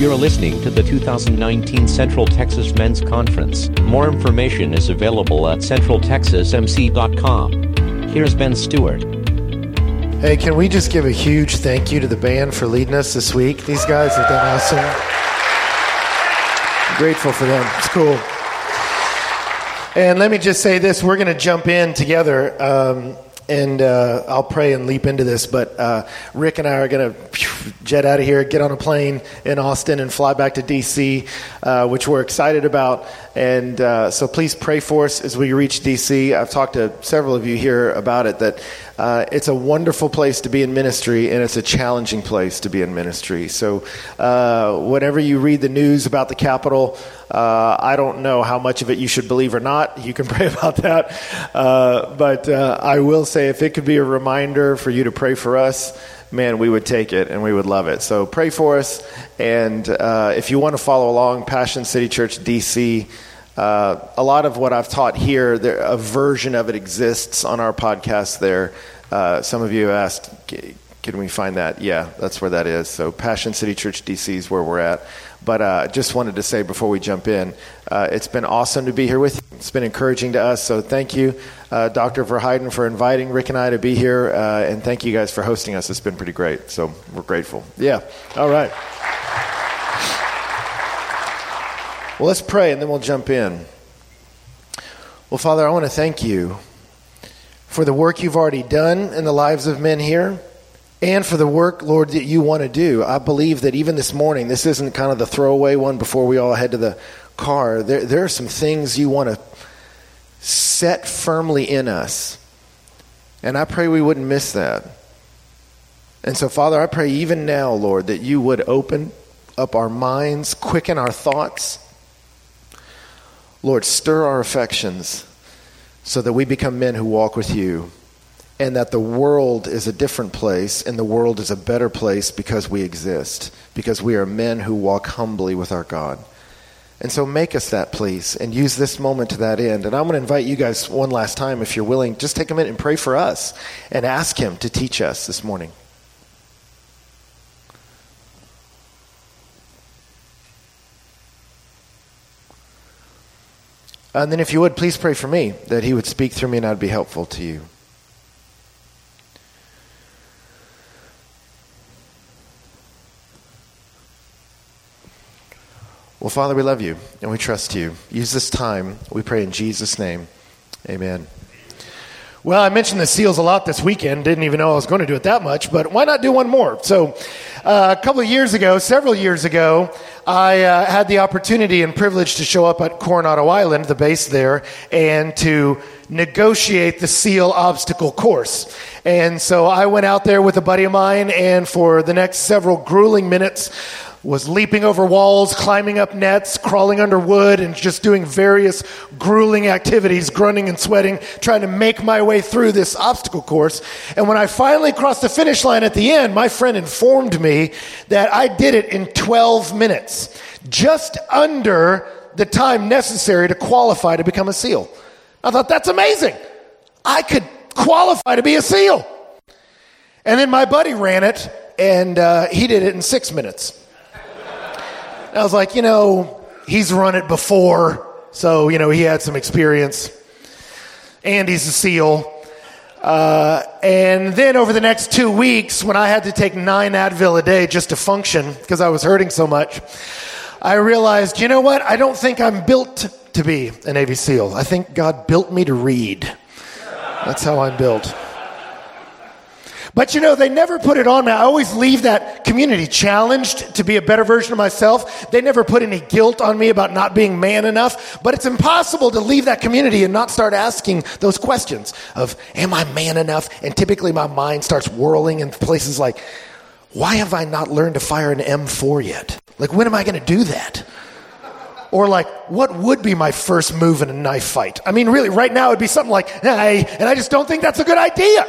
You're listening to the 2019 Central Texas Men's Conference. More information is available at centraltexasmc.com. Here's Ben Stewart. Hey, can we just give a huge thank you to the band for leading us this week? These guys have done awesome. grateful for them. It's cool. And let me just say this we're going to jump in together. Um, and uh, I'll pray and leap into this. But uh, Rick and I are going to jet out of here, get on a plane in Austin, and fly back to D.C., uh, which we're excited about. And uh, so please pray for us as we reach D.C. I've talked to several of you here about it that uh, it's a wonderful place to be in ministry, and it's a challenging place to be in ministry. So uh, whenever you read the news about the Capitol, uh, I don't know how much of it you should believe or not. You can pray about that. Uh, but uh, I will say, if it could be a reminder for you to pray for us, man, we would take it and we would love it. So pray for us. And uh, if you want to follow along, Passion City Church DC. Uh, a lot of what I've taught here, there, a version of it exists on our podcast there. Uh, some of you asked, can we find that? Yeah, that's where that is. So Passion City Church DC is where we're at. But uh, just wanted to say before we jump in, uh, it's been awesome to be here with you. It's been encouraging to us. So thank you, uh, Dr. Verheiden, for inviting Rick and I to be here. Uh, and thank you guys for hosting us. It's been pretty great. So we're grateful. Yeah. All right. Well, let's pray and then we'll jump in. Well, Father, I want to thank you for the work you've already done in the lives of men here and for the work, Lord, that you want to do. I believe that even this morning, this isn't kind of the throwaway one before we all head to the car. There, there are some things you want to set firmly in us. And I pray we wouldn't miss that. And so, Father, I pray even now, Lord, that you would open up our minds, quicken our thoughts. Lord, stir our affections so that we become men who walk with you and that the world is a different place and the world is a better place because we exist, because we are men who walk humbly with our God. And so make us that, please, and use this moment to that end. And I'm going to invite you guys one last time, if you're willing, just take a minute and pray for us and ask Him to teach us this morning. And then, if you would, please pray for me that He would speak through me and I'd be helpful to you. Well, Father, we love you and we trust you. Use this time, we pray in Jesus' name. Amen. Well, I mentioned the seals a lot this weekend. Didn't even know I was going to do it that much, but why not do one more? So, uh, a couple of years ago, several years ago, I uh, had the opportunity and privilege to show up at Coronado Island, the base there, and to negotiate the SEAL obstacle course. And so I went out there with a buddy of mine, and for the next several grueling minutes, was leaping over walls, climbing up nets, crawling under wood, and just doing various grueling activities, grunting and sweating, trying to make my way through this obstacle course. And when I finally crossed the finish line at the end, my friend informed me that I did it in 12 minutes, just under the time necessary to qualify to become a SEAL. I thought, that's amazing. I could qualify to be a SEAL. And then my buddy ran it, and uh, he did it in six minutes. I was like, you know, he's run it before, so, you know, he had some experience. And he's a SEAL. Uh, and then over the next two weeks, when I had to take nine Advil a day just to function because I was hurting so much, I realized, you know what? I don't think I'm built to be a Navy SEAL. I think God built me to read. That's how I'm built. But you know, they never put it on me. I always leave that community challenged to be a better version of myself. They never put any guilt on me about not being man enough. But it's impossible to leave that community and not start asking those questions of, am I man enough? And typically my mind starts whirling in places like, why have I not learned to fire an M4 yet? Like, when am I going to do that? Or like, what would be my first move in a knife fight? I mean, really, right now it'd be something like, hey, and I just don't think that's a good idea.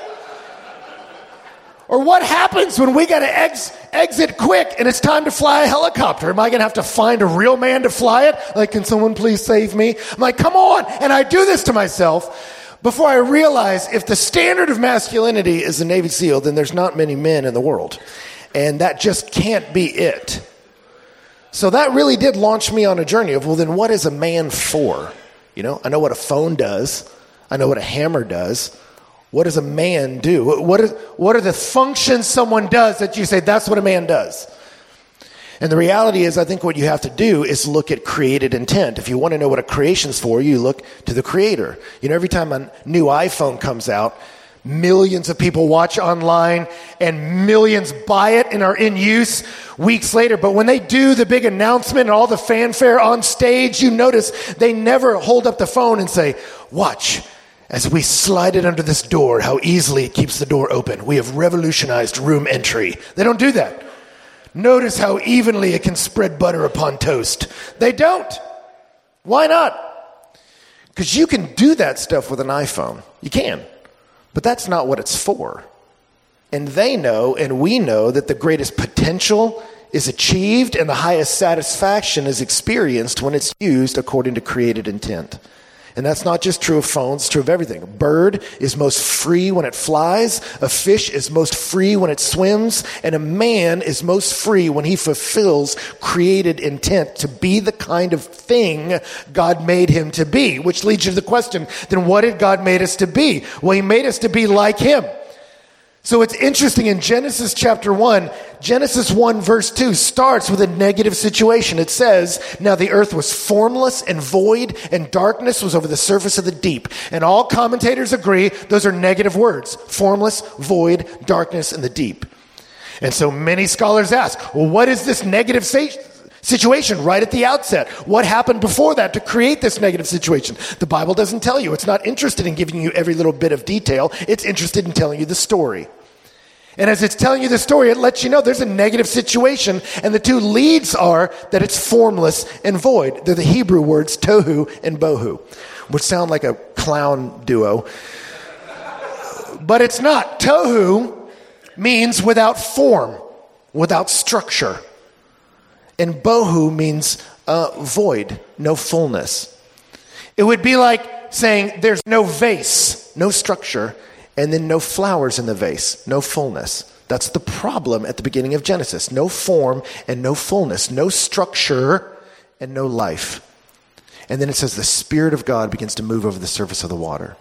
Or what happens when we got to ex- exit quick and it's time to fly a helicopter? Am I going to have to find a real man to fly it? Like, can someone please save me? I'm like, come on. And I do this to myself before I realize if the standard of masculinity is a Navy SEAL, then there's not many men in the world. And that just can't be it. So that really did launch me on a journey of, well, then what is a man for? You know, I know what a phone does, I know what a hammer does. What does a man do? What, is, what are the functions someone does that you say that's what a man does? And the reality is, I think what you have to do is look at created intent. If you want to know what a creation's for, you look to the creator. You know, every time a new iPhone comes out, millions of people watch online and millions buy it and are in use weeks later. But when they do the big announcement and all the fanfare on stage, you notice they never hold up the phone and say, watch as we slide it under this door, how easily it keeps the door open. We have revolutionized room entry. They don't do that. Notice how evenly it can spread butter upon toast. They don't. Why not? Because you can do that stuff with an iPhone. You can. But that's not what it's for. And they know, and we know, that the greatest potential is achieved and the highest satisfaction is experienced when it's used according to created intent. And that's not just true of phones, it's true of everything. A bird is most free when it flies, a fish is most free when it swims, and a man is most free when he fulfills created intent to be the kind of thing God made him to be. Which leads you to the question then what did God made us to be? Well, he made us to be like him. So it's interesting in Genesis chapter 1, Genesis 1 verse 2 starts with a negative situation. It says, Now the earth was formless and void, and darkness was over the surface of the deep. And all commentators agree those are negative words formless, void, darkness, and the deep. And so many scholars ask, Well, what is this negative situation right at the outset. What happened before that to create this negative situation? The Bible doesn't tell you. It's not interested in giving you every little bit of detail. It's interested in telling you the story. And as it's telling you the story, it lets you know there's a negative situation, and the two leads are that it's formless and void. They're the Hebrew words tohu and bohu, which sound like a clown duo. But it's not. Tohu means without form, without structure. And bohu means uh, void, no fullness. It would be like saying there's no vase, no structure, and then no flowers in the vase, no fullness. That's the problem at the beginning of Genesis. No form and no fullness, no structure and no life. And then it says the Spirit of God begins to move over the surface of the water.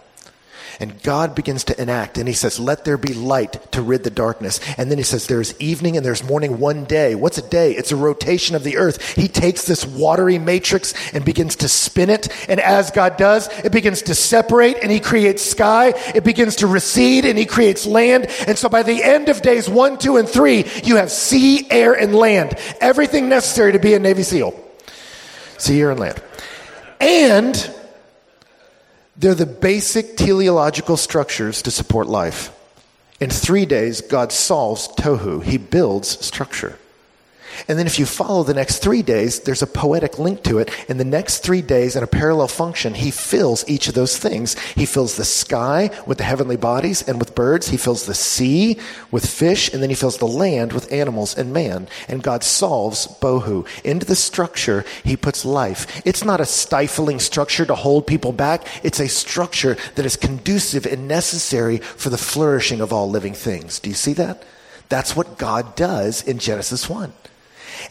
And God begins to enact, and He says, Let there be light to rid the darkness. And then He says, There's evening and there's morning one day. What's a day? It's a rotation of the earth. He takes this watery matrix and begins to spin it. And as God does, it begins to separate and He creates sky. It begins to recede and He creates land. And so by the end of days one, two, and three, you have sea, air, and land. Everything necessary to be a Navy SEAL. Sea, air, and land. And they're the basic teleological structures to support life. In three days, God solves tohu, He builds structure. And then if you follow the next three days, there's a poetic link to it. In the next three days, in a parallel function, he fills each of those things. He fills the sky with the heavenly bodies and with birds. He fills the sea with fish. And then he fills the land with animals and man. And God solves bohu. Into the structure, he puts life. It's not a stifling structure to hold people back. It's a structure that is conducive and necessary for the flourishing of all living things. Do you see that? That's what God does in Genesis 1.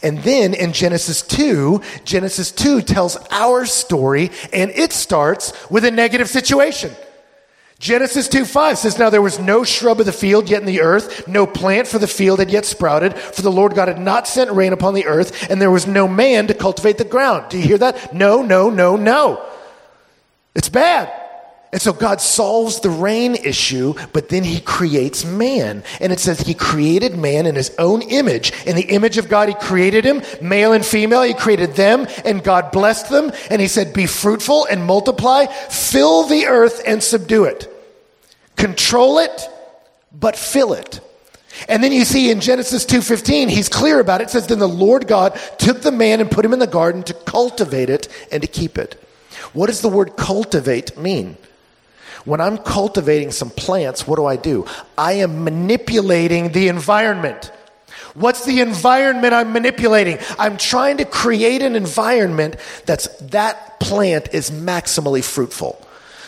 And then in Genesis 2, Genesis 2 tells our story and it starts with a negative situation. Genesis 2 5 says, Now there was no shrub of the field yet in the earth, no plant for the field had yet sprouted, for the Lord God had not sent rain upon the earth, and there was no man to cultivate the ground. Do you hear that? No, no, no, no. It's bad. And so God solves the rain issue, but then he creates man. And it says he created man in his own image. In the image of God, he created him, male and female. He created them, and God blessed them. And he said, Be fruitful and multiply, fill the earth and subdue it. Control it, but fill it. And then you see in Genesis 2:15, he's clear about it. It says, Then the Lord God took the man and put him in the garden to cultivate it and to keep it. What does the word cultivate mean? When I'm cultivating some plants, what do I do? I am manipulating the environment. What's the environment I'm manipulating? I'm trying to create an environment that's that plant is maximally fruitful.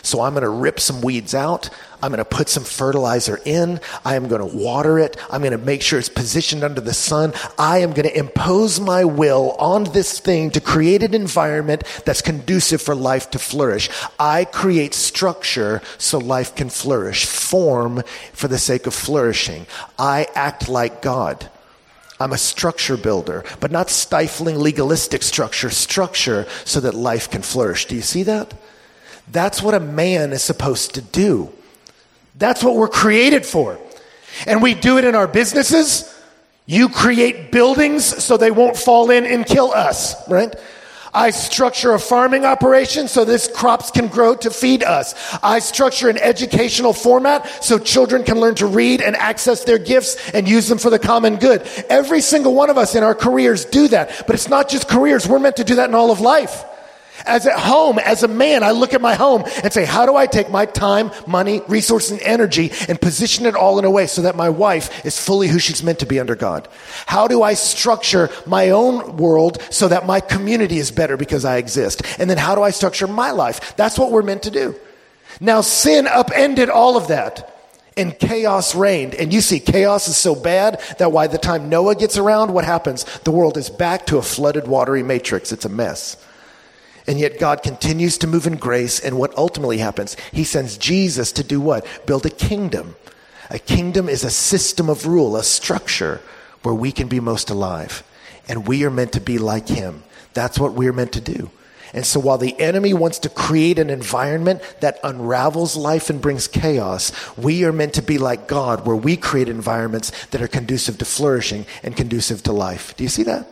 So I'm going to rip some weeds out. I'm going to put some fertilizer in. I am going to water it. I'm going to make sure it's positioned under the sun. I am going to impose my will on this thing to create an environment that's conducive for life to flourish. I create structure so life can flourish, form for the sake of flourishing. I act like God. I'm a structure builder, but not stifling legalistic structure, structure so that life can flourish. Do you see that? That's what a man is supposed to do. That's what we're created for. And we do it in our businesses. You create buildings so they won't fall in and kill us, right? I structure a farming operation so this crops can grow to feed us. I structure an educational format so children can learn to read and access their gifts and use them for the common good. Every single one of us in our careers do that. But it's not just careers. We're meant to do that in all of life. As at home, as a man, I look at my home and say, how do I take my time, money, resource, and energy and position it all in a way so that my wife is fully who she's meant to be under God? How do I structure my own world so that my community is better because I exist? And then how do I structure my life? That's what we're meant to do. Now, sin upended all of that and chaos reigned. And you see, chaos is so bad that by the time Noah gets around, what happens? The world is back to a flooded, watery matrix. It's a mess. And yet God continues to move in grace. And what ultimately happens? He sends Jesus to do what? Build a kingdom. A kingdom is a system of rule, a structure where we can be most alive. And we are meant to be like him. That's what we're meant to do. And so while the enemy wants to create an environment that unravels life and brings chaos, we are meant to be like God, where we create environments that are conducive to flourishing and conducive to life. Do you see that?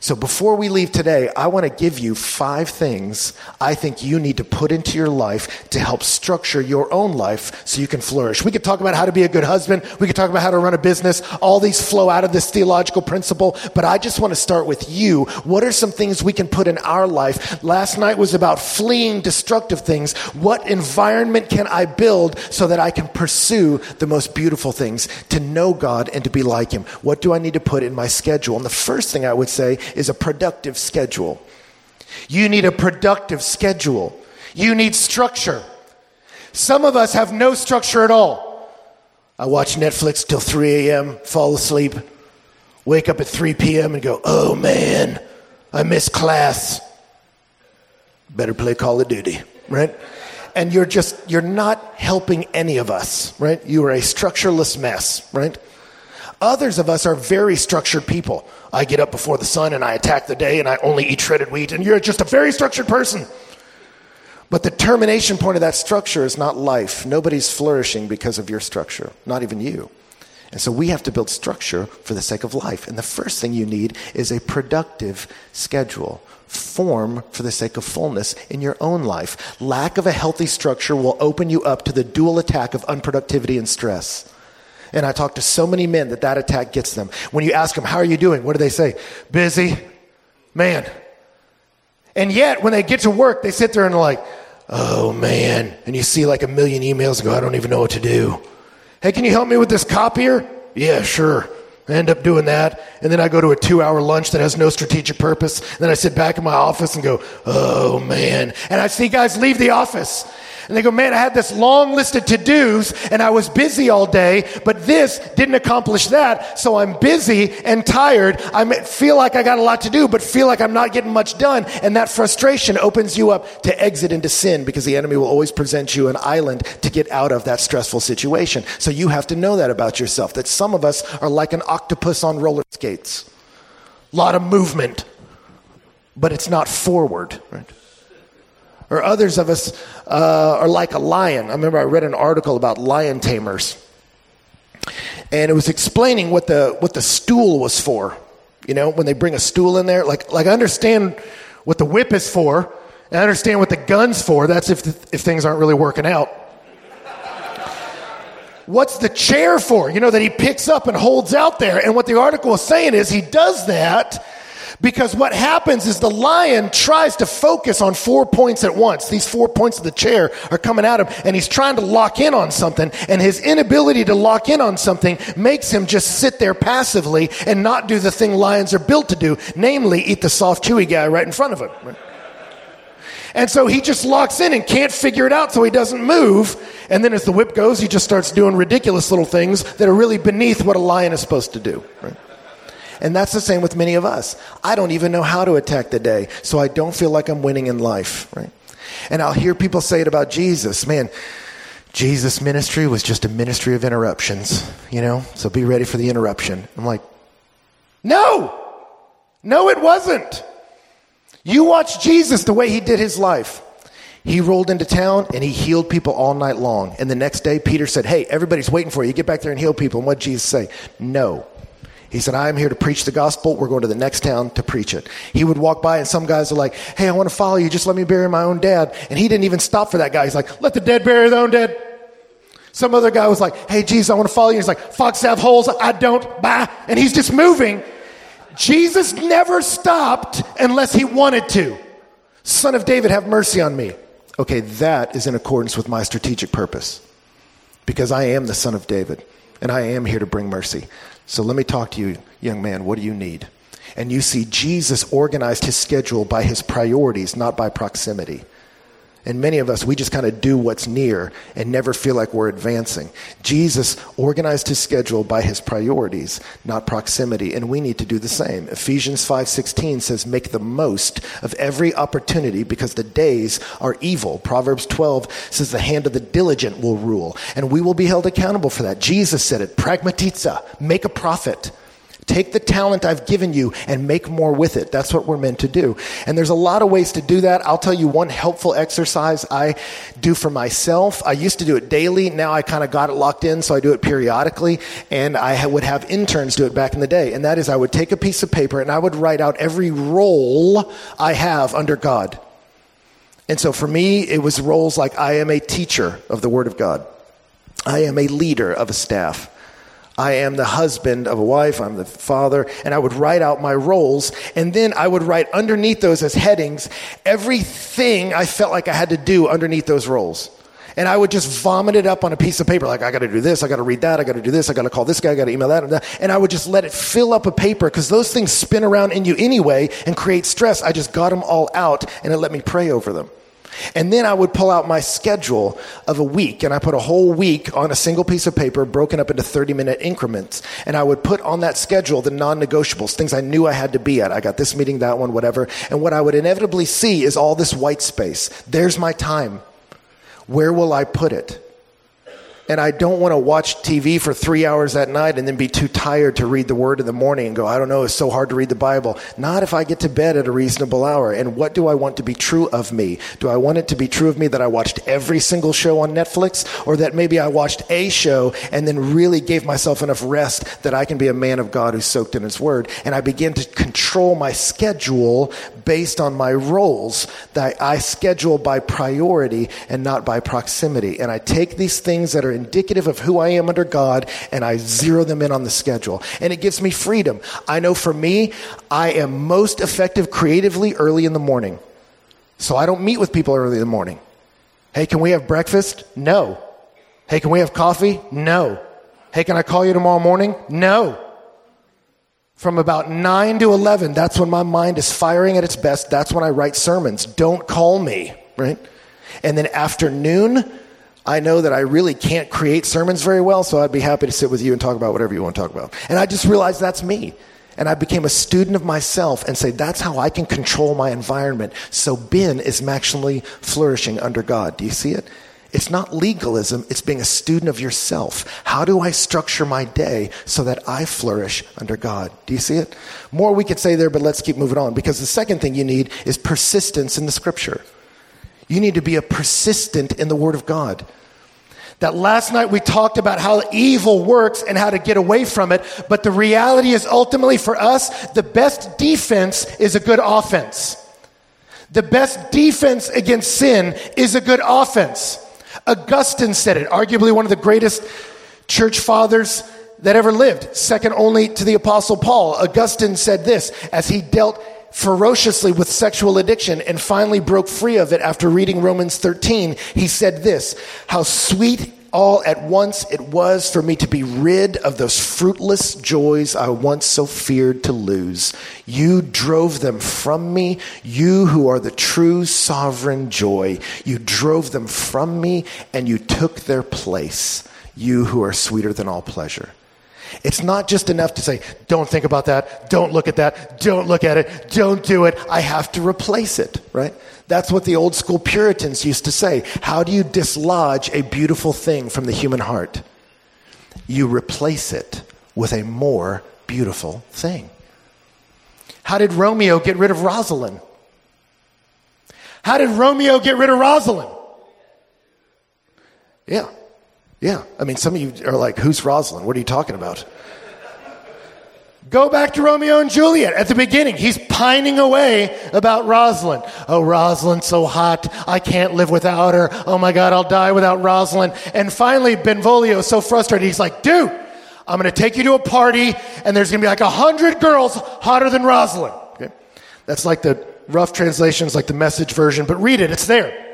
So before we leave today, I want to give you five things I think you need to put into your life to help structure your own life so you can flourish. We could talk about how to be a good husband. We could talk about how to run a business. All these flow out of this theological principle. But I just want to start with you. What are some things we can put in our life? Last night was about fleeing destructive things. What environment can I build so that I can pursue the most beautiful things to know God and to be like Him? What do I need to put in my schedule? And the first thing I would say is a productive schedule. You need a productive schedule. You need structure. Some of us have no structure at all. I watch Netflix till 3 a.m., fall asleep, wake up at 3 p.m., and go, oh man, I missed class. Better play Call of Duty, right? And you're just, you're not helping any of us, right? You are a structureless mess, right? Others of us are very structured people. I get up before the sun and I attack the day and I only eat shredded wheat, and you're just a very structured person. But the termination point of that structure is not life. Nobody's flourishing because of your structure, not even you. And so we have to build structure for the sake of life. And the first thing you need is a productive schedule. Form for the sake of fullness in your own life. Lack of a healthy structure will open you up to the dual attack of unproductivity and stress. And I talk to so many men that that attack gets them. When you ask them, How are you doing? What do they say? Busy. Man. And yet, when they get to work, they sit there and like, Oh man. And you see like a million emails and go, I don't even know what to do. Hey, can you help me with this copier? Yeah, sure. I end up doing that. And then I go to a two hour lunch that has no strategic purpose. And then I sit back in my office and go, oh man. And I see guys leave the office and they go, man, I had this long list of to dos and I was busy all day, but this didn't accomplish that. So I'm busy and tired. I feel like I got a lot to do, but feel like I'm not getting much done. And that frustration opens you up to exit into sin because the enemy will always present you an island to get out of that stressful situation. So you have to know that about yourself, that some of us are like an octopus on roller skates. A lot of movement, but it's not forward, right? Or others of us uh, are like a lion. I remember I read an article about lion tamers. And it was explaining what the, what the stool was for. You know, when they bring a stool in there, like, like I understand what the whip is for, and I understand what the gun's for. That's if, if things aren't really working out. What's the chair for? You know, that he picks up and holds out there. And what the article is saying is he does that because what happens is the lion tries to focus on four points at once. These four points of the chair are coming at him and he's trying to lock in on something. And his inability to lock in on something makes him just sit there passively and not do the thing lions are built to do, namely eat the soft, chewy guy right in front of him. And so he just locks in and can't figure it out, so he doesn't move. And then as the whip goes, he just starts doing ridiculous little things that are really beneath what a lion is supposed to do. Right? And that's the same with many of us. I don't even know how to attack the day, so I don't feel like I'm winning in life. Right? And I'll hear people say it about Jesus. Man, Jesus' ministry was just a ministry of interruptions, you know? So be ready for the interruption. I'm like, no! No, it wasn't. You watch Jesus the way he did his life. He rolled into town and he healed people all night long. And the next day, Peter said, Hey, everybody's waiting for you. Get back there and heal people. And what did Jesus say? No. He said, I am here to preach the gospel. We're going to the next town to preach it. He would walk by and some guys are like, Hey, I want to follow you. Just let me bury my own dad. And he didn't even stop for that guy. He's like, Let the dead bury their own dead. Some other guy was like, Hey, Jesus, I want to follow you. He's like, Fox have holes. I don't. Bye. And he's just moving. Jesus never stopped unless he wanted to. Son of David, have mercy on me. Okay, that is in accordance with my strategic purpose because I am the son of David and I am here to bring mercy. So let me talk to you, young man. What do you need? And you see, Jesus organized his schedule by his priorities, not by proximity. And many of us, we just kind of do what's near and never feel like we're advancing. Jesus organized his schedule by his priorities, not proximity, and we need to do the same. Ephesians 5:16 says, "Make the most of every opportunity because the days are evil." Proverbs 12 says, "The hand of the diligent will rule," and we will be held accountable for that. Jesus said it, "Pragmatiza, make a profit." Take the talent I've given you and make more with it. That's what we're meant to do. And there's a lot of ways to do that. I'll tell you one helpful exercise I do for myself. I used to do it daily. Now I kind of got it locked in, so I do it periodically. And I would have interns do it back in the day. And that is I would take a piece of paper and I would write out every role I have under God. And so for me, it was roles like I am a teacher of the Word of God. I am a leader of a staff. I am the husband of a wife, I'm the father, and I would write out my roles, and then I would write underneath those as headings everything I felt like I had to do underneath those roles. And I would just vomit it up on a piece of paper, like, I gotta do this, I gotta read that, I gotta do this, I gotta call this guy, I gotta email that, and, that. and I would just let it fill up a paper, because those things spin around in you anyway and create stress. I just got them all out, and it let me pray over them. And then I would pull out my schedule of a week and I put a whole week on a single piece of paper broken up into 30 minute increments. And I would put on that schedule the non negotiables, things I knew I had to be at. I got this meeting, that one, whatever. And what I would inevitably see is all this white space. There's my time. Where will I put it? And I don't want to watch TV for three hours at night and then be too tired to read the Word in the morning and go, I don't know, it's so hard to read the Bible. Not if I get to bed at a reasonable hour. And what do I want to be true of me? Do I want it to be true of me that I watched every single show on Netflix or that maybe I watched a show and then really gave myself enough rest that I can be a man of God who's soaked in His Word? And I begin to control my schedule based on my roles that I schedule by priority and not by proximity. And I take these things that are indicative of who I am under God and I zero them in on the schedule. And it gives me freedom. I know for me, I am most effective creatively early in the morning. So I don't meet with people early in the morning. Hey, can we have breakfast? No. Hey, can we have coffee? No. Hey, can I call you tomorrow morning? No. From about 9 to 11, that's when my mind is firing at its best. That's when I write sermons. Don't call me, right? And then afternoon, I know that I really can't create sermons very well, so I'd be happy to sit with you and talk about whatever you want to talk about. And I just realized that's me. And I became a student of myself and say, that's how I can control my environment. So Ben is maximally flourishing under God. Do you see it? It's not legalism, it's being a student of yourself. How do I structure my day so that I flourish under God? Do you see it? More we could say there, but let's keep moving on because the second thing you need is persistence in the scripture. You need to be a persistent in the Word of God. That last night we talked about how evil works and how to get away from it, but the reality is ultimately for us, the best defense is a good offense. The best defense against sin is a good offense. Augustine said it, arguably one of the greatest church fathers that ever lived, second only to the Apostle Paul. Augustine said this as he dealt ferociously with sexual addiction and finally broke free of it after reading Romans 13, he said this How sweet all at once it was for me to be rid of those fruitless joys I once so feared to lose. You drove them from me, you who are the true sovereign joy. You drove them from me and you took their place, you who are sweeter than all pleasure. It's not just enough to say, don't think about that, don't look at that, don't look at it, don't do it. I have to replace it, right? That's what the old school Puritans used to say. How do you dislodge a beautiful thing from the human heart? You replace it with a more beautiful thing. How did Romeo get rid of Rosalind? How did Romeo get rid of Rosalind? Yeah. Yeah. I mean, some of you are like, who's Rosalind? What are you talking about? Go back to Romeo and Juliet at the beginning. He's pining away about Rosalind. Oh, Rosalind, so hot. I can't live without her. Oh my God, I'll die without Rosalind. And finally, Benvolio is so frustrated. He's like, dude, I'm going to take you to a party and there's going to be like a hundred girls hotter than Rosalind. Okay? That's like the rough translations, like the message version, but read it. It's there.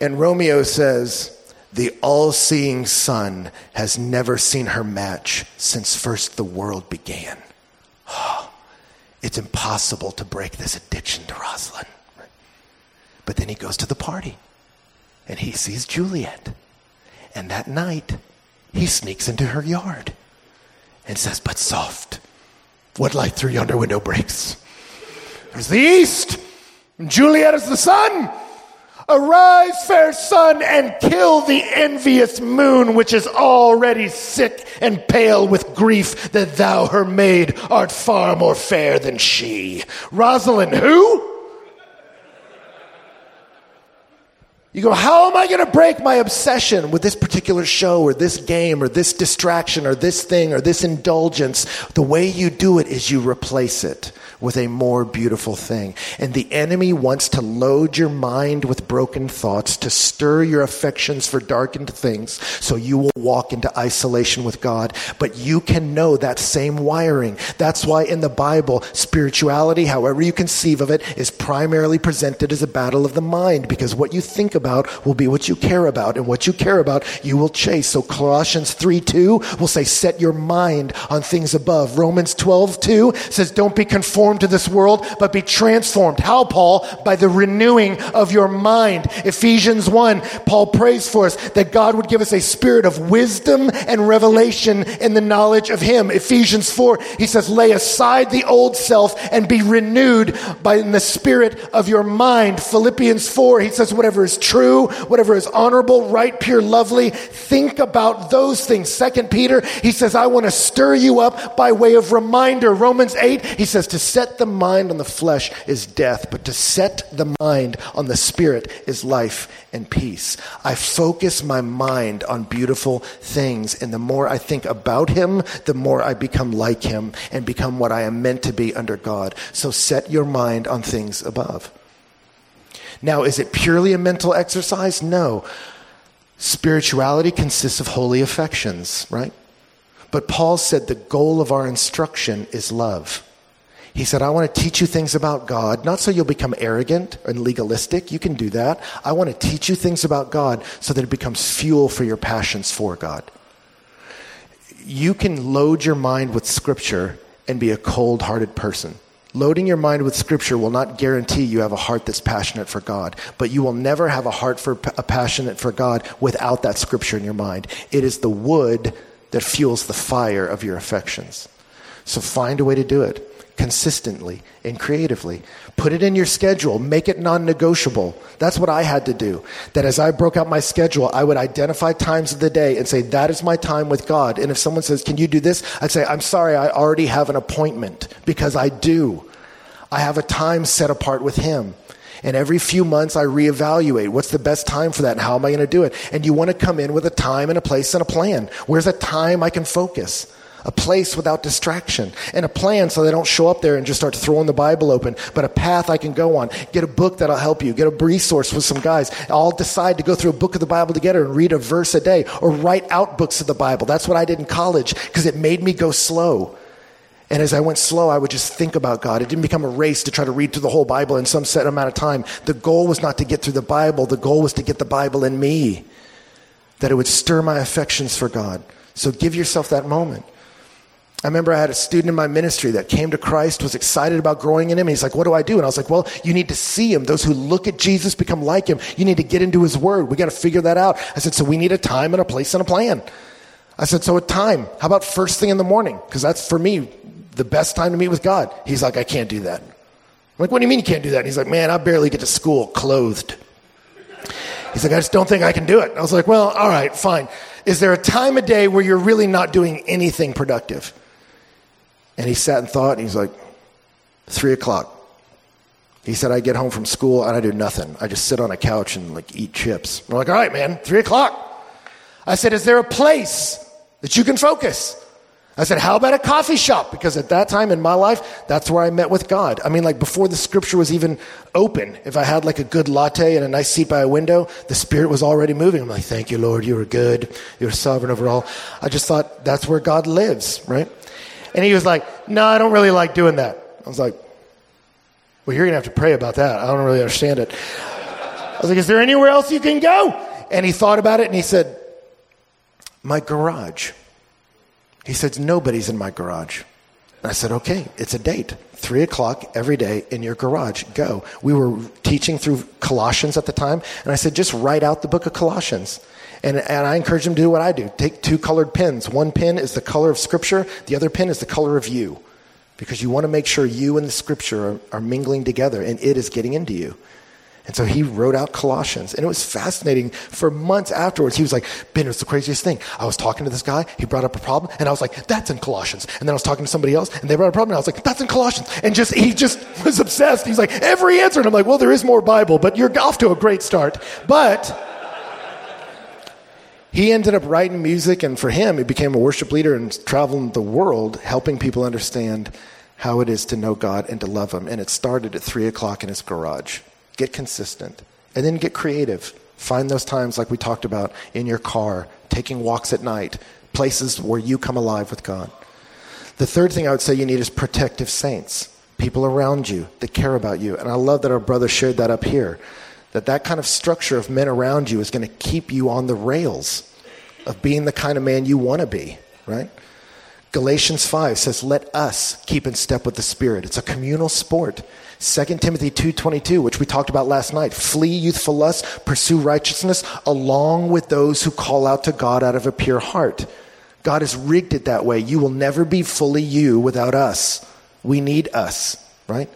And Romeo says, the all seeing sun has never seen her match since first the world began. Oh, it's impossible to break this addiction to Rosalind. But then he goes to the party and he sees Juliet. And that night, he sneaks into her yard and says, But soft, what light through yonder window breaks? There's the east, and Juliet is the sun. Arise, fair sun, and kill the envious moon, which is already sick and pale with grief that thou, her maid, art far more fair than she. Rosalind, who? You go, how am I going to break my obsession with this particular show or this game or this distraction or this thing or this indulgence? The way you do it is you replace it with a more beautiful thing. And the enemy wants to load your mind with broken thoughts, to stir your affections for darkened things, so you will walk into isolation with God. But you can know that same wiring. That's why in the Bible, spirituality, however you conceive of it, is primarily presented as a battle of the mind, because what you think about will be what you care about, and what you care about, you will chase. So Colossians 3 2 will say, set your mind on things above. Romans 12 2 says, don't be conformed conformed to this world, but be transformed. How, Paul? By the renewing of your mind. Ephesians 1, Paul prays for us that God would give us a spirit of wisdom and revelation in the knowledge of Him. Ephesians 4, he says, lay aside the old self and be renewed by in the spirit of your mind. Philippians 4, he says, whatever is true, whatever is honorable, right, pure, lovely, think about those things. Second Peter, he says, I want to stir you up by way of reminder. Romans 8, he says, to set the mind on the flesh is death, but to set the mind on the spirit is life and peace. I focus my mind on beautiful things, and the more I think about Him, the more I become like Him and become what I am meant to be under God. So set your mind on things above. Now, is it purely a mental exercise? No. Spirituality consists of holy affections, right? But Paul said the goal of our instruction is love. He said, I want to teach you things about God, not so you'll become arrogant and legalistic. You can do that. I want to teach you things about God so that it becomes fuel for your passions for God. You can load your mind with Scripture and be a cold hearted person. Loading your mind with Scripture will not guarantee you have a heart that's passionate for God, but you will never have a heart for a passionate for God without that Scripture in your mind. It is the wood that fuels the fire of your affections. So find a way to do it consistently and creatively. Put it in your schedule, make it non negotiable. That's what I had to do. That as I broke out my schedule, I would identify times of the day and say, That is my time with God. And if someone says, Can you do this? I'd say, I'm sorry, I already have an appointment because I do. I have a time set apart with Him. And every few months, I reevaluate what's the best time for that and how am I going to do it. And you want to come in with a time and a place and a plan. Where's a time I can focus? A place without distraction, and a plan so they don't show up there and just start throwing the Bible open, but a path I can go on. Get a book that'll help you. Get a resource with some guys. I'll decide to go through a book of the Bible together and read a verse a day or write out books of the Bible. That's what I did in college because it made me go slow. And as I went slow, I would just think about God. It didn't become a race to try to read through the whole Bible in some set amount of time. The goal was not to get through the Bible, the goal was to get the Bible in me, that it would stir my affections for God. So give yourself that moment. I remember I had a student in my ministry that came to Christ, was excited about growing in him. He's like, What do I do? And I was like, Well, you need to see him. Those who look at Jesus become like him. You need to get into his word. We got to figure that out. I said, So we need a time and a place and a plan. I said, So a time. How about first thing in the morning? Because that's for me the best time to meet with God. He's like, I can't do that. I'm like, What do you mean you can't do that? And he's like, Man, I barely get to school clothed. He's like, I just don't think I can do it. I was like, Well, all right, fine. Is there a time of day where you're really not doing anything productive? And he sat and thought, and he's like, three o'clock. He said, I get home from school and I do nothing. I just sit on a couch and like eat chips. I'm like, all right, man, three o'clock. I said, is there a place that you can focus? I said, how about a coffee shop? Because at that time in my life, that's where I met with God. I mean, like before the scripture was even open, if I had like a good latte and a nice seat by a window, the spirit was already moving. I'm like, thank you, Lord. You are good. You're sovereign over all. I just thought that's where God lives, right? And he was like, No, I don't really like doing that. I was like, Well, you're going to have to pray about that. I don't really understand it. I was like, Is there anywhere else you can go? And he thought about it and he said, My garage. He said, Nobody's in my garage. And I said, Okay, it's a date. Three o'clock every day in your garage. Go. We were teaching through Colossians at the time. And I said, Just write out the book of Colossians. And, and I encourage them to do what I do. Take two colored pens. One pen is the color of Scripture, the other pen is the color of you. Because you want to make sure you and the Scripture are, are mingling together and it is getting into you. And so he wrote out Colossians. And it was fascinating for months afterwards. He was like, Ben, it's the craziest thing. I was talking to this guy, he brought up a problem, and I was like, that's in Colossians. And then I was talking to somebody else, and they brought up a problem, and I was like, that's in Colossians. And just he just was obsessed. He's like, every answer. And I'm like, well, there is more Bible, but you're off to a great start. But he ended up writing music, and for him, he became a worship leader and traveling the world, helping people understand how it is to know God and to love Him. And it started at three o'clock in his garage. Get consistent, and then get creative. Find those times, like we talked about, in your car, taking walks at night, places where you come alive with God. The third thing I would say you need is protective saints, people around you that care about you. And I love that our brother shared that up here that that kind of structure of men around you is going to keep you on the rails of being the kind of man you want to be, right? Galatians 5 says, "Let us keep in step with the Spirit." It's a communal sport. 2 Timothy 2:22, which we talked about last night, "Flee youthful lust, pursue righteousness along with those who call out to God out of a pure heart." God has rigged it that way. You will never be fully you without us. We need us, right?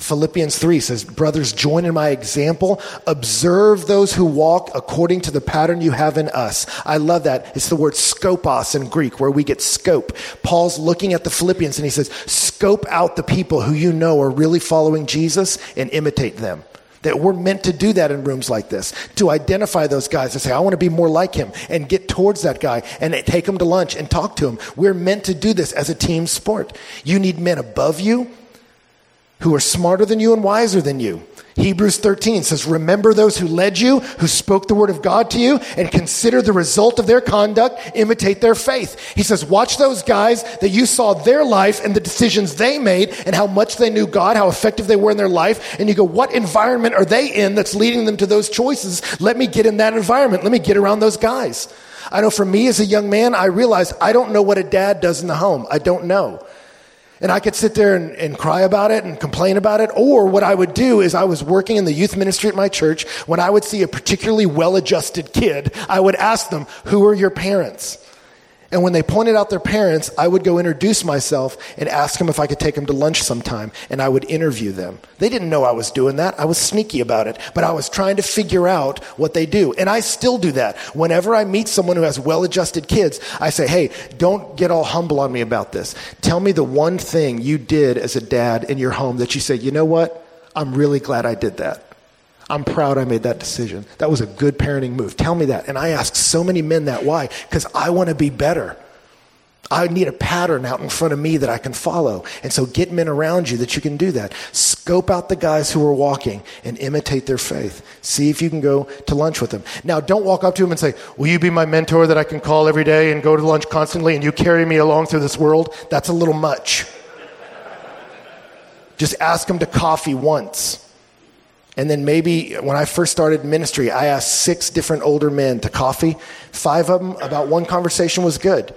Philippians 3 says, Brothers, join in my example. Observe those who walk according to the pattern you have in us. I love that. It's the word skopos in Greek, where we get scope. Paul's looking at the Philippians and he says, Scope out the people who you know are really following Jesus and imitate them. That we're meant to do that in rooms like this, to identify those guys and say, I want to be more like him and get towards that guy and take him to lunch and talk to him. We're meant to do this as a team sport. You need men above you who are smarter than you and wiser than you. Hebrews 13 says, Remember those who led you, who spoke the word of God to you, and consider the result of their conduct, imitate their faith. He says, Watch those guys that you saw their life and the decisions they made and how much they knew God, how effective they were in their life. And you go, What environment are they in that's leading them to those choices? Let me get in that environment. Let me get around those guys. I know for me as a young man, I realized I don't know what a dad does in the home. I don't know. And I could sit there and, and, cry about it and complain about it. Or what I would do is I was working in the youth ministry at my church. When I would see a particularly well adjusted kid, I would ask them, Who are your parents? And when they pointed out their parents, I would go introduce myself and ask them if I could take them to lunch sometime, and I would interview them. They didn't know I was doing that. I was sneaky about it, but I was trying to figure out what they do. And I still do that. Whenever I meet someone who has well adjusted kids, I say, hey, don't get all humble on me about this. Tell me the one thing you did as a dad in your home that you say, you know what? I'm really glad I did that. I'm proud I made that decision. That was a good parenting move. Tell me that. And I ask so many men that. Why? Because I want to be better. I need a pattern out in front of me that I can follow. And so get men around you that you can do that. Scope out the guys who are walking and imitate their faith. See if you can go to lunch with them. Now, don't walk up to them and say, Will you be my mentor that I can call every day and go to lunch constantly and you carry me along through this world? That's a little much. Just ask them to coffee once. And then maybe when I first started ministry, I asked six different older men to coffee. Five of them, about one conversation was good.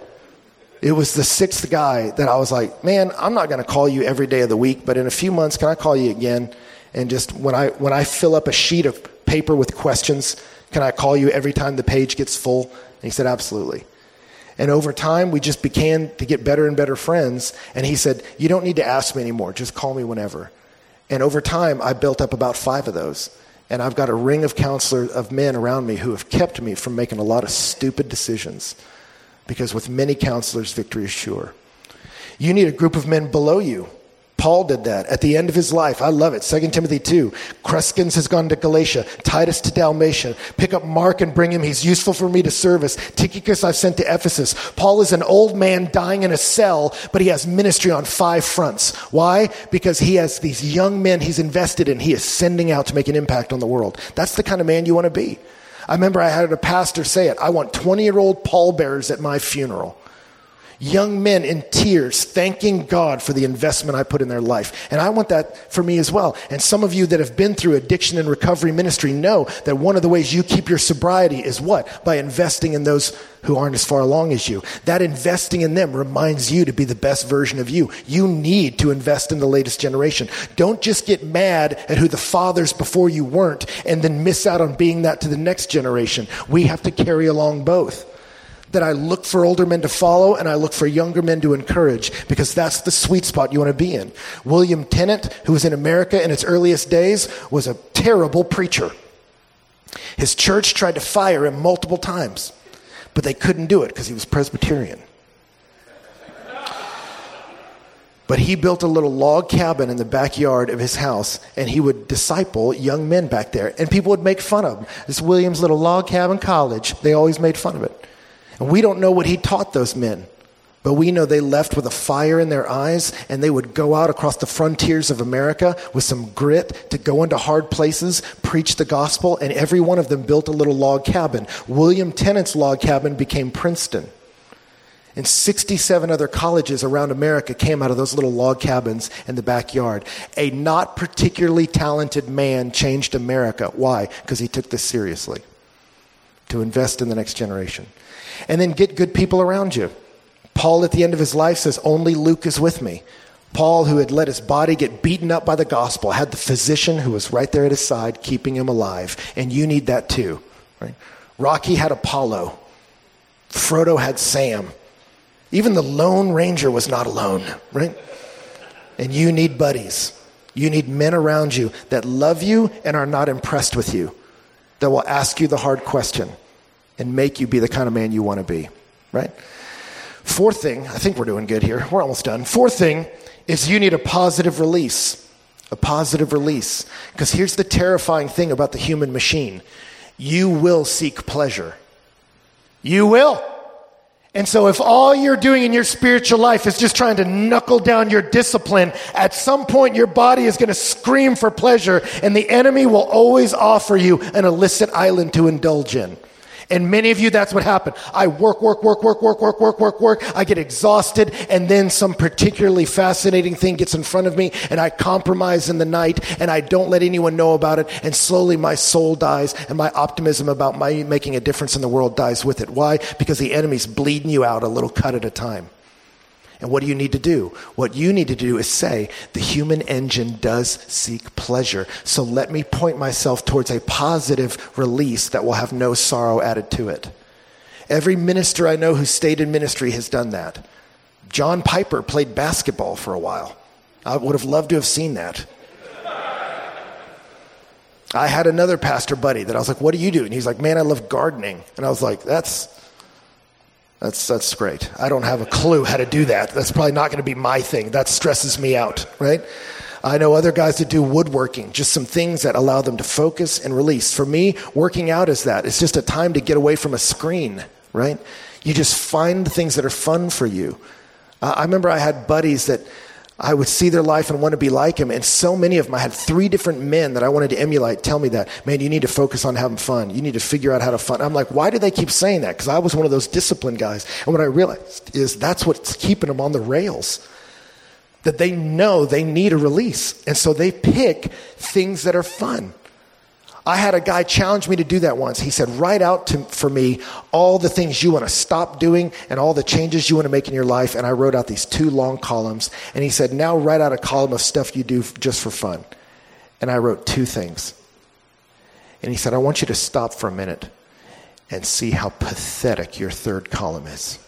It was the sixth guy that I was like, man, I'm not going to call you every day of the week, but in a few months, can I call you again? And just when I, when I fill up a sheet of paper with questions, can I call you every time the page gets full? And he said, absolutely. And over time, we just began to get better and better friends. And he said, You don't need to ask me anymore. Just call me whenever. And over time, I built up about five of those. And I've got a ring of counselors, of men around me who have kept me from making a lot of stupid decisions. Because with many counselors, victory is sure. You need a group of men below you Paul did that at the end of his life. I love it. 2 Timothy 2. Crescens has gone to Galatia, Titus to Dalmatia. Pick up Mark and bring him. He's useful for me to service. Tychicus I've sent to Ephesus. Paul is an old man dying in a cell, but he has ministry on five fronts. Why? Because he has these young men he's invested in. He is sending out to make an impact on the world. That's the kind of man you want to be. I remember I had a pastor say it. I want 20 year old pallbearers at my funeral young men in tears thanking God for the investment I put in their life. And I want that for me as well. And some of you that have been through addiction and recovery ministry know that one of the ways you keep your sobriety is what? By investing in those who aren't as far along as you. That investing in them reminds you to be the best version of you. You need to invest in the latest generation. Don't just get mad at who the fathers before you weren't and then miss out on being that to the next generation. We have to carry along both that I look for older men to follow and I look for younger men to encourage because that's the sweet spot you want to be in. William Tennent, who was in America in its earliest days, was a terrible preacher. His church tried to fire him multiple times, but they couldn't do it because he was Presbyterian. But he built a little log cabin in the backyard of his house, and he would disciple young men back there. And people would make fun of him. This William's little log cabin college, they always made fun of it. And we don't know what he taught those men. But we know they left with a fire in their eyes and they would go out across the frontiers of America with some grit to go into hard places, preach the gospel, and every one of them built a little log cabin. William Tennent's log cabin became Princeton. And 67 other colleges around America came out of those little log cabins in the backyard. A not particularly talented man changed America. Why? Because he took this seriously to invest in the next generation. And then get good people around you. Paul, at the end of his life, says, Only Luke is with me. Paul, who had let his body get beaten up by the gospel, had the physician who was right there at his side, keeping him alive. And you need that too. Right? Rocky had Apollo. Frodo had Sam. Even the Lone Ranger was not alone, right? And you need buddies. You need men around you that love you and are not impressed with you, that will ask you the hard question and make you be the kind of man you want to be, right? Fourth thing, I think we're doing good here. We're almost done. Fourth thing is you need a positive release. A positive release. Because here's the terrifying thing about the human machine you will seek pleasure. You will. And so, if all you're doing in your spiritual life is just trying to knuckle down your discipline, at some point your body is going to scream for pleasure, and the enemy will always offer you an illicit island to indulge in. And many of you, that's what happened. I work, work, work, work, work, work, work, work, work. I get exhausted, and then some particularly fascinating thing gets in front of me, and I compromise in the night, and I don't let anyone know about it, and slowly my soul dies, and my optimism about my making a difference in the world dies with it. Why? Because the enemy's bleeding you out a little cut at a time. And what do you need to do? What you need to do is say, the human engine does seek pleasure. So let me point myself towards a positive release that will have no sorrow added to it. Every minister I know who stayed in ministry has done that. John Piper played basketball for a while. I would have loved to have seen that. I had another pastor buddy that I was like, What do you do? And he's like, Man, I love gardening. And I was like, That's that's, that's great. I don't have a clue how to do that. That's probably not going to be my thing. That stresses me out, right? I know other guys that do woodworking, just some things that allow them to focus and release. For me, working out is that. It's just a time to get away from a screen, right? You just find the things that are fun for you. Uh, I remember I had buddies that I would see their life and want to be like him. And so many of them, I had three different men that I wanted to emulate tell me that, man, you need to focus on having fun. You need to figure out how to fun. I'm like, why do they keep saying that? Because I was one of those disciplined guys. And what I realized is that's what's keeping them on the rails. that they know they need a release. And so they pick things that are fun. I had a guy challenge me to do that once. He said, Write out to, for me all the things you want to stop doing and all the changes you want to make in your life. And I wrote out these two long columns. And he said, Now write out a column of stuff you do just for fun. And I wrote two things. And he said, I want you to stop for a minute and see how pathetic your third column is.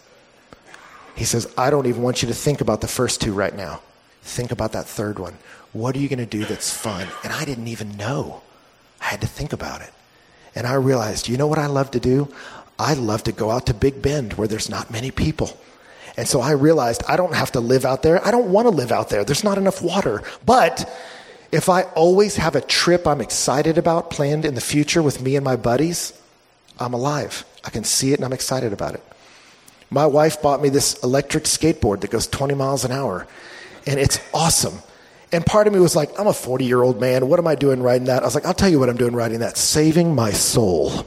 He says, I don't even want you to think about the first two right now. Think about that third one. What are you going to do that's fun? And I didn't even know. I had to think about it. And I realized, you know what I love to do? I love to go out to Big Bend where there's not many people. And so I realized I don't have to live out there. I don't want to live out there. There's not enough water. But if I always have a trip I'm excited about planned in the future with me and my buddies, I'm alive. I can see it and I'm excited about it. My wife bought me this electric skateboard that goes 20 miles an hour, and it's awesome. And part of me was like, I'm a 40 year old man. What am I doing writing that? I was like, I'll tell you what I'm doing writing that saving my soul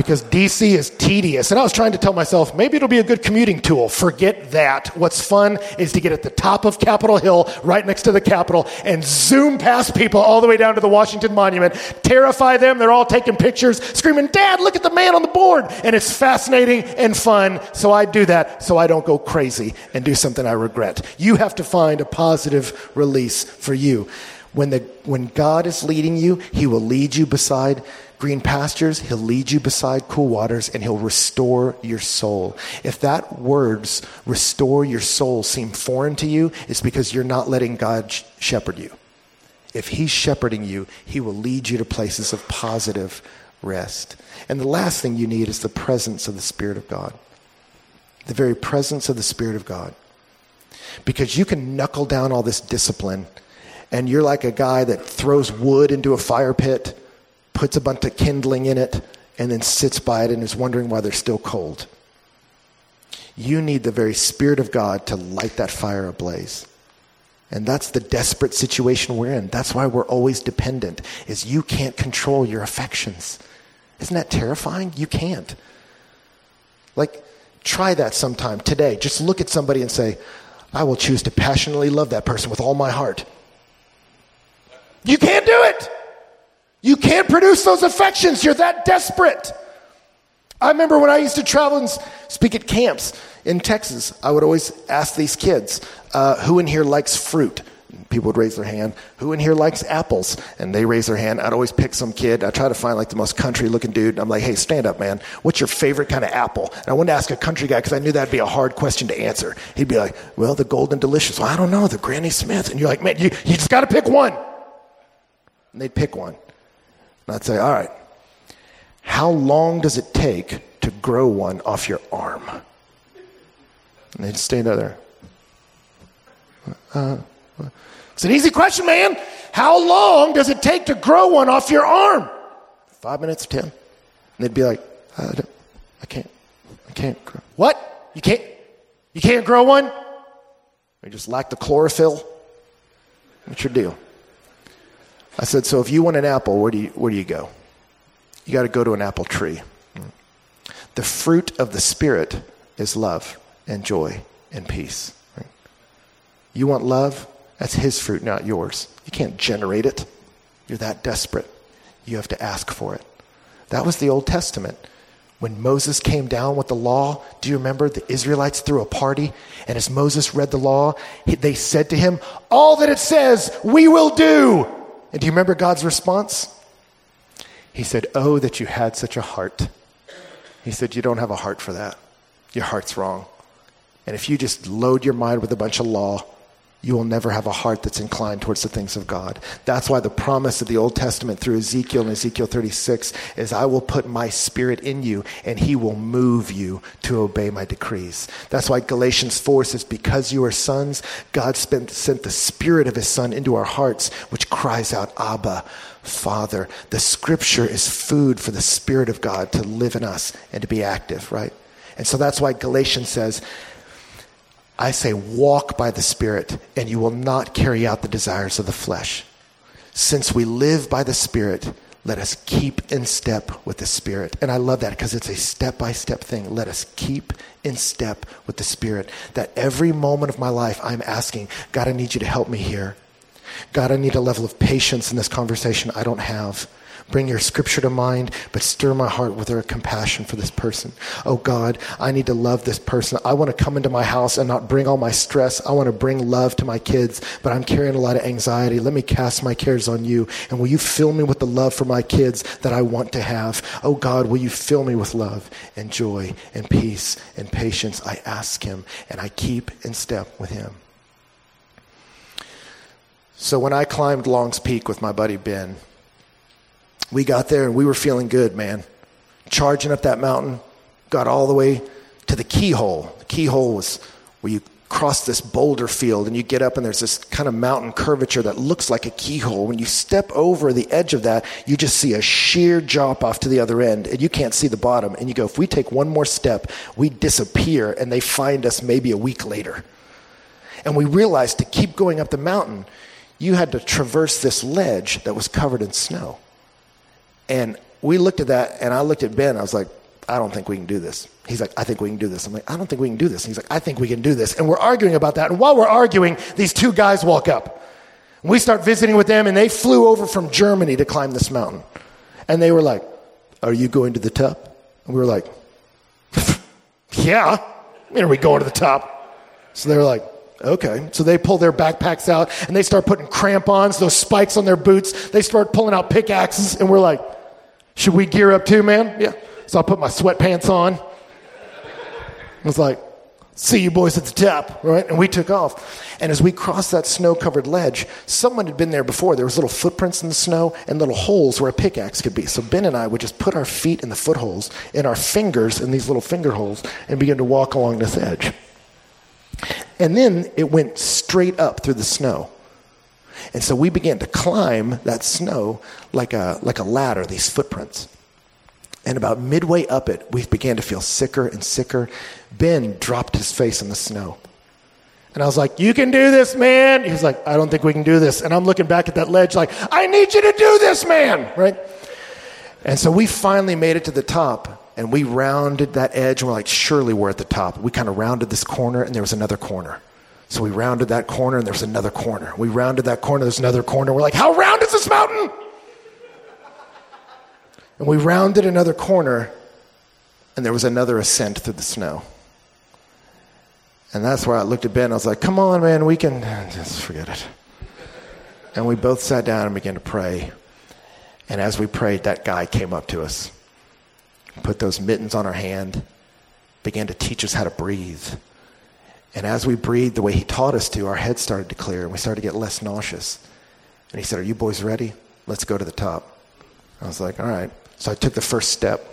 because DC is tedious. And I was trying to tell myself, maybe it'll be a good commuting tool. Forget that. What's fun is to get at the top of Capitol Hill, right next to the Capitol, and zoom past people all the way down to the Washington Monument, terrify them. They're all taking pictures, screaming, Dad, look at the man on the board. And it's fascinating and fun. So I do that so I don't go crazy and do something I regret. You have to find a positive release for you. When, the, when God is leading you, He will lead you beside green pastures, he'll lead you beside cool waters, and he'll restore your soul. If that words, restore your soul, seem foreign to you, it's because you're not letting God shepherd you. If he's shepherding you, he will lead you to places of positive rest. And the last thing you need is the presence of the Spirit of God. The very presence of the Spirit of God. Because you can knuckle down all this discipline, and you're like a guy that throws wood into a fire pit puts a bunch of kindling in it, and then sits by it and is wondering why they're still cold. You need the very Spirit of God to light that fire ablaze. And that's the desperate situation we're in. That's why we're always dependent, is you can't control your affections. Isn't that terrifying? You can't. Like, try that sometime today. Just look at somebody and say, I will choose to passionately love that person with all my heart. You can't do it. You can't produce those affections. You're that desperate. I remember when I used to travel and speak at camps in Texas, I would always ask these kids, uh, who in here likes fruit? People would raise their hand. Who in here likes apples? And they raise their hand. I'd always pick some kid. I try to find like the most country looking dude. I'm like, hey, stand up, man. What's your favorite kind of apple? And I wanted to ask a country guy because I knew that'd be a hard question to answer. He'd be like, well, the golden delicious. Well, I don't know, the Granny Smith. And you're like, man, you, you just got to pick one. And they'd pick one. And I'd say, all right, how long does it take to grow one off your arm? And they'd stand there. Uh, it's an easy question, man. How long does it take to grow one off your arm? Five minutes, ten. And they'd be like, I, I can't, I can't grow. What? You can't, you can't grow one? You just lack the chlorophyll? What's your deal? I said, So if you want an apple, where do you, where do you go? You got to go to an apple tree. Mm. The fruit of the Spirit is love and joy and peace. You want love? That's His fruit, not yours. You can't generate it. You're that desperate. You have to ask for it. That was the Old Testament. When Moses came down with the law, do you remember the Israelites threw a party? And as Moses read the law, they said to him, All that it says, we will do. And do you remember God's response? He said, Oh, that you had such a heart. He said, You don't have a heart for that. Your heart's wrong. And if you just load your mind with a bunch of law, you will never have a heart that's inclined towards the things of God. That's why the promise of the Old Testament through Ezekiel and Ezekiel 36 is I will put my spirit in you and he will move you to obey my decrees. That's why Galatians 4 says, because you are sons, God spent, sent the spirit of his son into our hearts, which cries out, Abba, Father. The scripture is food for the spirit of God to live in us and to be active, right? And so that's why Galatians says, I say, walk by the Spirit, and you will not carry out the desires of the flesh. Since we live by the Spirit, let us keep in step with the Spirit. And I love that because it's a step by step thing. Let us keep in step with the Spirit. That every moment of my life, I'm asking, God, I need you to help me here. God, I need a level of patience in this conversation I don't have. Bring your scripture to mind, but stir my heart with a compassion for this person. Oh God, I need to love this person. I want to come into my house and not bring all my stress. I want to bring love to my kids, but I'm carrying a lot of anxiety. Let me cast my cares on you. And will you fill me with the love for my kids that I want to have? Oh God, will you fill me with love and joy and peace and patience? I ask him and I keep in step with him. So when I climbed Long's Peak with my buddy Ben, we got there and we were feeling good, man. Charging up that mountain, got all the way to the keyhole. The keyhole was where you cross this boulder field and you get up and there's this kind of mountain curvature that looks like a keyhole. When you step over the edge of that, you just see a sheer drop off to the other end and you can't see the bottom. And you go, if we take one more step, we disappear and they find us maybe a week later. And we realized to keep going up the mountain, you had to traverse this ledge that was covered in snow. And we looked at that, and I looked at Ben. I was like, I don't think we can do this. He's like, I think we can do this. I'm like, I don't think we can do this. he's like, I think we can do this. And we're arguing about that. And while we're arguing, these two guys walk up. We start visiting with them, and they flew over from Germany to climb this mountain. And they were like, Are you going to the top? And we were like, Yeah. When are we going to the top? So they were like, Okay. So they pull their backpacks out and they start putting crampons, those spikes on their boots. They start pulling out pickaxes, and we're like, should we gear up too, man? Yeah. So I put my sweatpants on. I was like, see you boys at the top, right? And we took off. And as we crossed that snow covered ledge, someone had been there before. There was little footprints in the snow and little holes where a pickaxe could be. So Ben and I would just put our feet in the footholes and our fingers in these little finger holes and begin to walk along this edge. And then it went straight up through the snow. And so we began to climb that snow like a, like a ladder, these footprints. And about midway up it, we began to feel sicker and sicker. Ben dropped his face in the snow. And I was like, You can do this, man. He was like, I don't think we can do this. And I'm looking back at that ledge, like, I need you to do this, man. Right? And so we finally made it to the top and we rounded that edge and we're like, surely we're at the top. We kind of rounded this corner and there was another corner. So we rounded that corner and there was another corner. We rounded that corner, there's another corner. We're like, how round is this mountain? And we rounded another corner and there was another ascent through the snow. And that's where I looked at Ben. I was like, come on, man, we can just forget it. And we both sat down and began to pray. And as we prayed, that guy came up to us put those mittens on our hand, began to teach us how to breathe. And as we breathed the way he taught us to, our heads started to clear and we started to get less nauseous. And he said, Are you boys ready? Let's go to the top. I was like, All right. So I took the first step.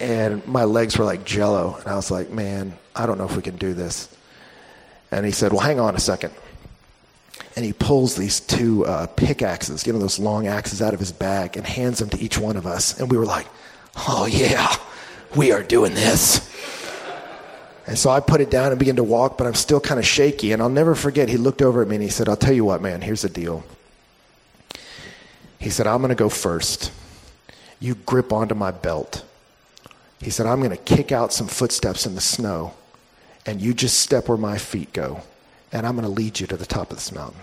And my legs were like jello. And I was like, Man, I don't know if we can do this. And he said, Well, hang on a second and he pulls these two uh, pickaxes, you know, those long axes out of his bag and hands them to each one of us. And we were like, oh, yeah, we are doing this. And so I put it down and began to walk, but I'm still kind of shaky. And I'll never forget, he looked over at me and he said, I'll tell you what, man, here's the deal. He said, I'm going to go first. You grip onto my belt. He said, I'm going to kick out some footsteps in the snow, and you just step where my feet go, and I'm going to lead you to the top of this mountain.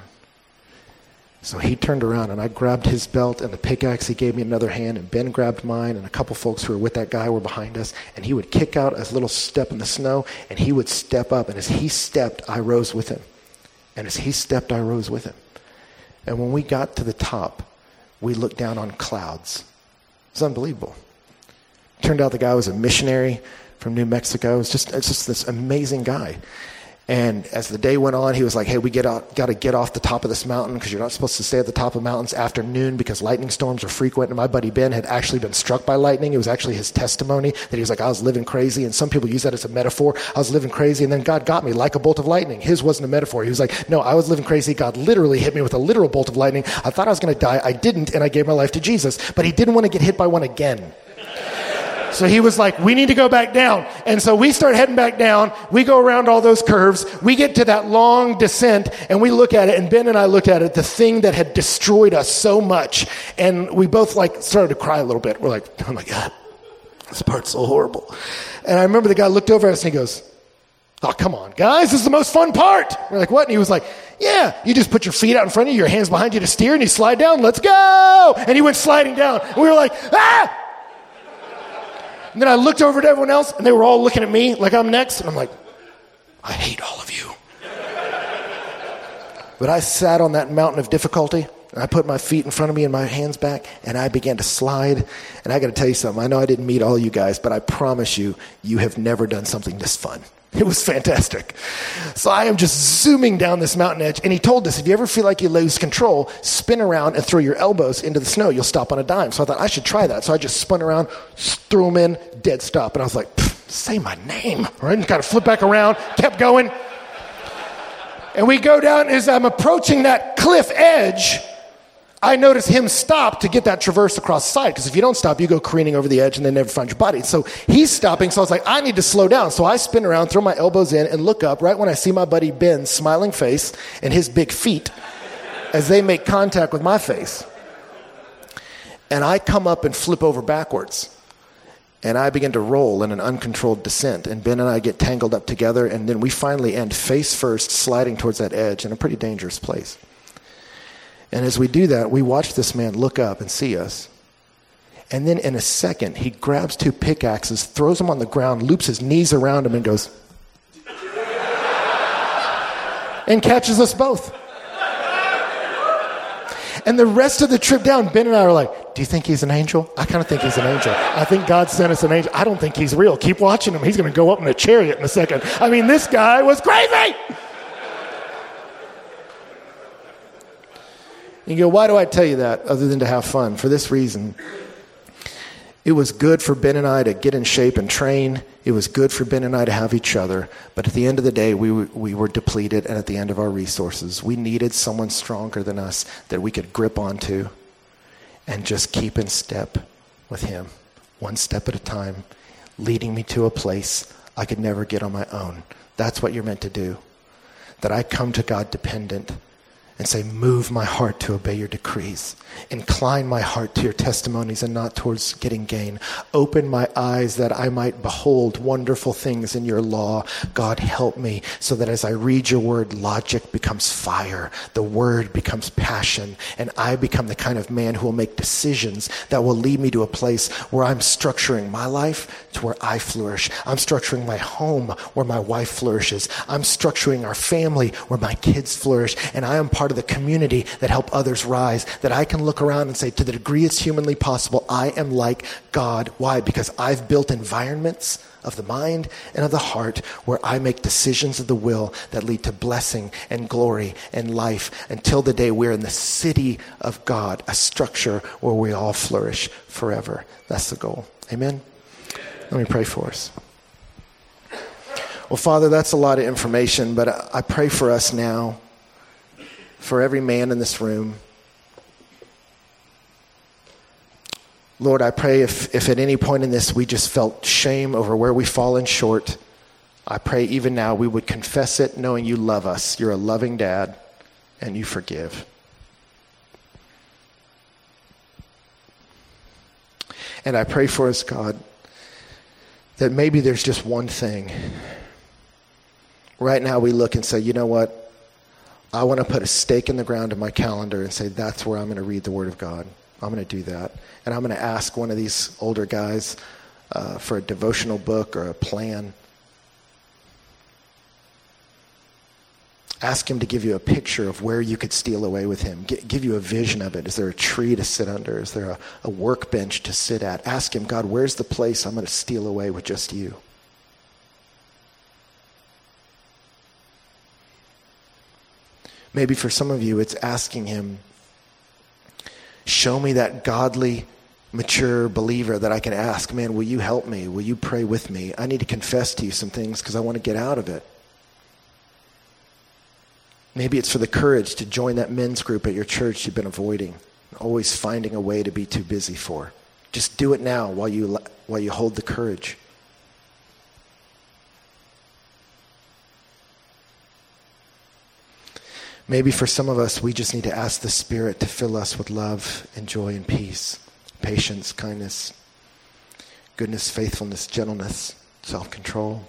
So he turned around and I grabbed his belt and the pickaxe. He gave me another hand, and Ben grabbed mine, and a couple folks who were with that guy were behind us. And he would kick out a little step in the snow, and he would step up. And as he stepped, I rose with him. And as he stepped, I rose with him. And when we got to the top, we looked down on clouds. It was unbelievable. Turned out the guy was a missionary from New Mexico. It's just, it's just this amazing guy. And as the day went on, he was like, "Hey, we get out, got to get off the top of this mountain because you're not supposed to stay at the top of mountains after noon because lightning storms are frequent." And my buddy Ben had actually been struck by lightning. It was actually his testimony that he was like, "I was living crazy," and some people use that as a metaphor. I was living crazy, and then God got me like a bolt of lightning. His wasn't a metaphor. He was like, "No, I was living crazy. God literally hit me with a literal bolt of lightning. I thought I was going to die. I didn't, and I gave my life to Jesus. But He didn't want to get hit by one again." So he was like, we need to go back down. And so we start heading back down. We go around all those curves. We get to that long descent and we look at it. And Ben and I looked at it, the thing that had destroyed us so much. And we both like started to cry a little bit. We're like, oh my God, this part's so horrible. And I remember the guy looked over at us and he goes, Oh, come on, guys, this is the most fun part. We're like, what? And he was like, yeah, you just put your feet out in front of you, your hands behind you to steer, and you slide down. Let's go. And he went sliding down. And we were like, ah! And then I looked over at everyone else, and they were all looking at me like I'm next. And I'm like, I hate all of you. but I sat on that mountain of difficulty, and I put my feet in front of me and my hands back, and I began to slide. And I got to tell you something. I know I didn't meet all you guys, but I promise you, you have never done something this fun. It was fantastic. So I am just zooming down this mountain edge. And he told us if you ever feel like you lose control, spin around and throw your elbows into the snow. You'll stop on a dime. So I thought I should try that. So I just spun around, threw them in, dead stop. And I was like, say my name. Right? And kind of flip back around, kept going. And we go down as I'm approaching that cliff edge. I notice him stop to get that traverse across the side because if you don't stop, you go careening over the edge and then never find your body. So he's stopping. So I was like, I need to slow down. So I spin around, throw my elbows in, and look up right when I see my buddy Ben's smiling face and his big feet as they make contact with my face. And I come up and flip over backwards. And I begin to roll in an uncontrolled descent. And Ben and I get tangled up together. And then we finally end face first, sliding towards that edge in a pretty dangerous place. And as we do that, we watch this man look up and see us. And then in a second, he grabs two pickaxes, throws them on the ground, loops his knees around him, and goes, and catches us both. And the rest of the trip down, Ben and I are like, Do you think he's an angel? I kind of think he's an angel. I think God sent us an angel. I don't think he's real. Keep watching him. He's going to go up in a chariot in a second. I mean, this guy was crazy. You go, why do I tell you that other than to have fun? For this reason. It was good for Ben and I to get in shape and train. It was good for Ben and I to have each other. But at the end of the day, we, we were depleted and at the end of our resources. We needed someone stronger than us that we could grip onto and just keep in step with Him, one step at a time, leading me to a place I could never get on my own. That's what you're meant to do. That I come to God dependent and say, Move my heart to obey your decrees. Incline my heart to your testimonies and not towards getting gain. Open my eyes that I might behold wonderful things in your law. God, help me so that as I read your word, logic becomes fire, the word becomes passion, and I become the kind of man who will make decisions that will lead me to a place where I'm structuring my life to where I flourish. I'm structuring my home where my wife flourishes. I'm structuring our family where my kids flourish, and I am part of the community that help others rise, that I can look around and say, to the degree it's humanly possible, I am like God. Why? Because I've built environments of the mind and of the heart where I make decisions of the will that lead to blessing and glory and life until the day we're in the city of God, a structure where we all flourish forever. That's the goal. Amen? Let me pray for us. Well, Father, that's a lot of information, but I pray for us now, for every man in this room. Lord, I pray if, if at any point in this we just felt shame over where we've fallen short, I pray even now we would confess it knowing you love us. You're a loving dad and you forgive. And I pray for us, God, that maybe there's just one thing. Right now we look and say, you know what? I want to put a stake in the ground in my calendar and say, that's where I'm going to read the Word of God. I'm going to do that. And I'm going to ask one of these older guys uh, for a devotional book or a plan. Ask him to give you a picture of where you could steal away with him. G- give you a vision of it. Is there a tree to sit under? Is there a, a workbench to sit at? Ask him, God, where's the place I'm going to steal away with just you? Maybe for some of you, it's asking him Show me that godly, mature believer that I can ask, man, will you help me? Will you pray with me? I need to confess to you some things because I want to get out of it. Maybe it's for the courage to join that men's group at your church you've been avoiding, always finding a way to be too busy for. Just do it now while you while you hold the courage. Maybe for some of us, we just need to ask the Spirit to fill us with love and joy and peace, patience, kindness, goodness, faithfulness, gentleness, self control.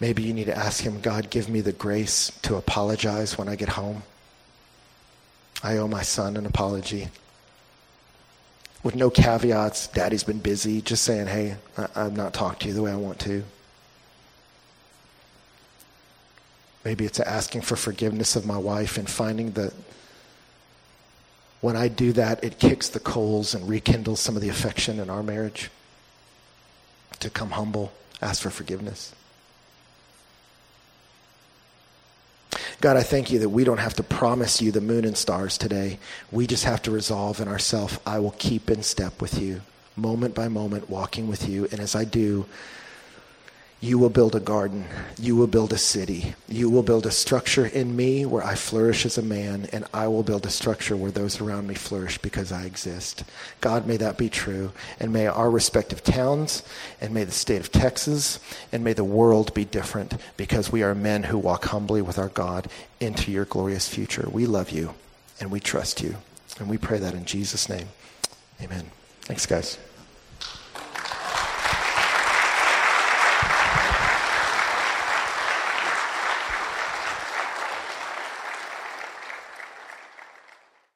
Maybe you need to ask Him, God, give me the grace to apologize when I get home. I owe my son an apology. With no caveats, daddy's been busy, just saying, hey, I- I've not talked to you the way I want to. Maybe it's asking for forgiveness of my wife and finding that when I do that, it kicks the coals and rekindles some of the affection in our marriage. To come humble, ask for forgiveness. God, I thank you that we don't have to promise you the moon and stars today. We just have to resolve in ourselves, I will keep in step with you, moment by moment, walking with you. And as I do, you will build a garden. You will build a city. You will build a structure in me where I flourish as a man, and I will build a structure where those around me flourish because I exist. God, may that be true. And may our respective towns, and may the state of Texas, and may the world be different because we are men who walk humbly with our God into your glorious future. We love you, and we trust you. And we pray that in Jesus' name. Amen. Thanks, guys.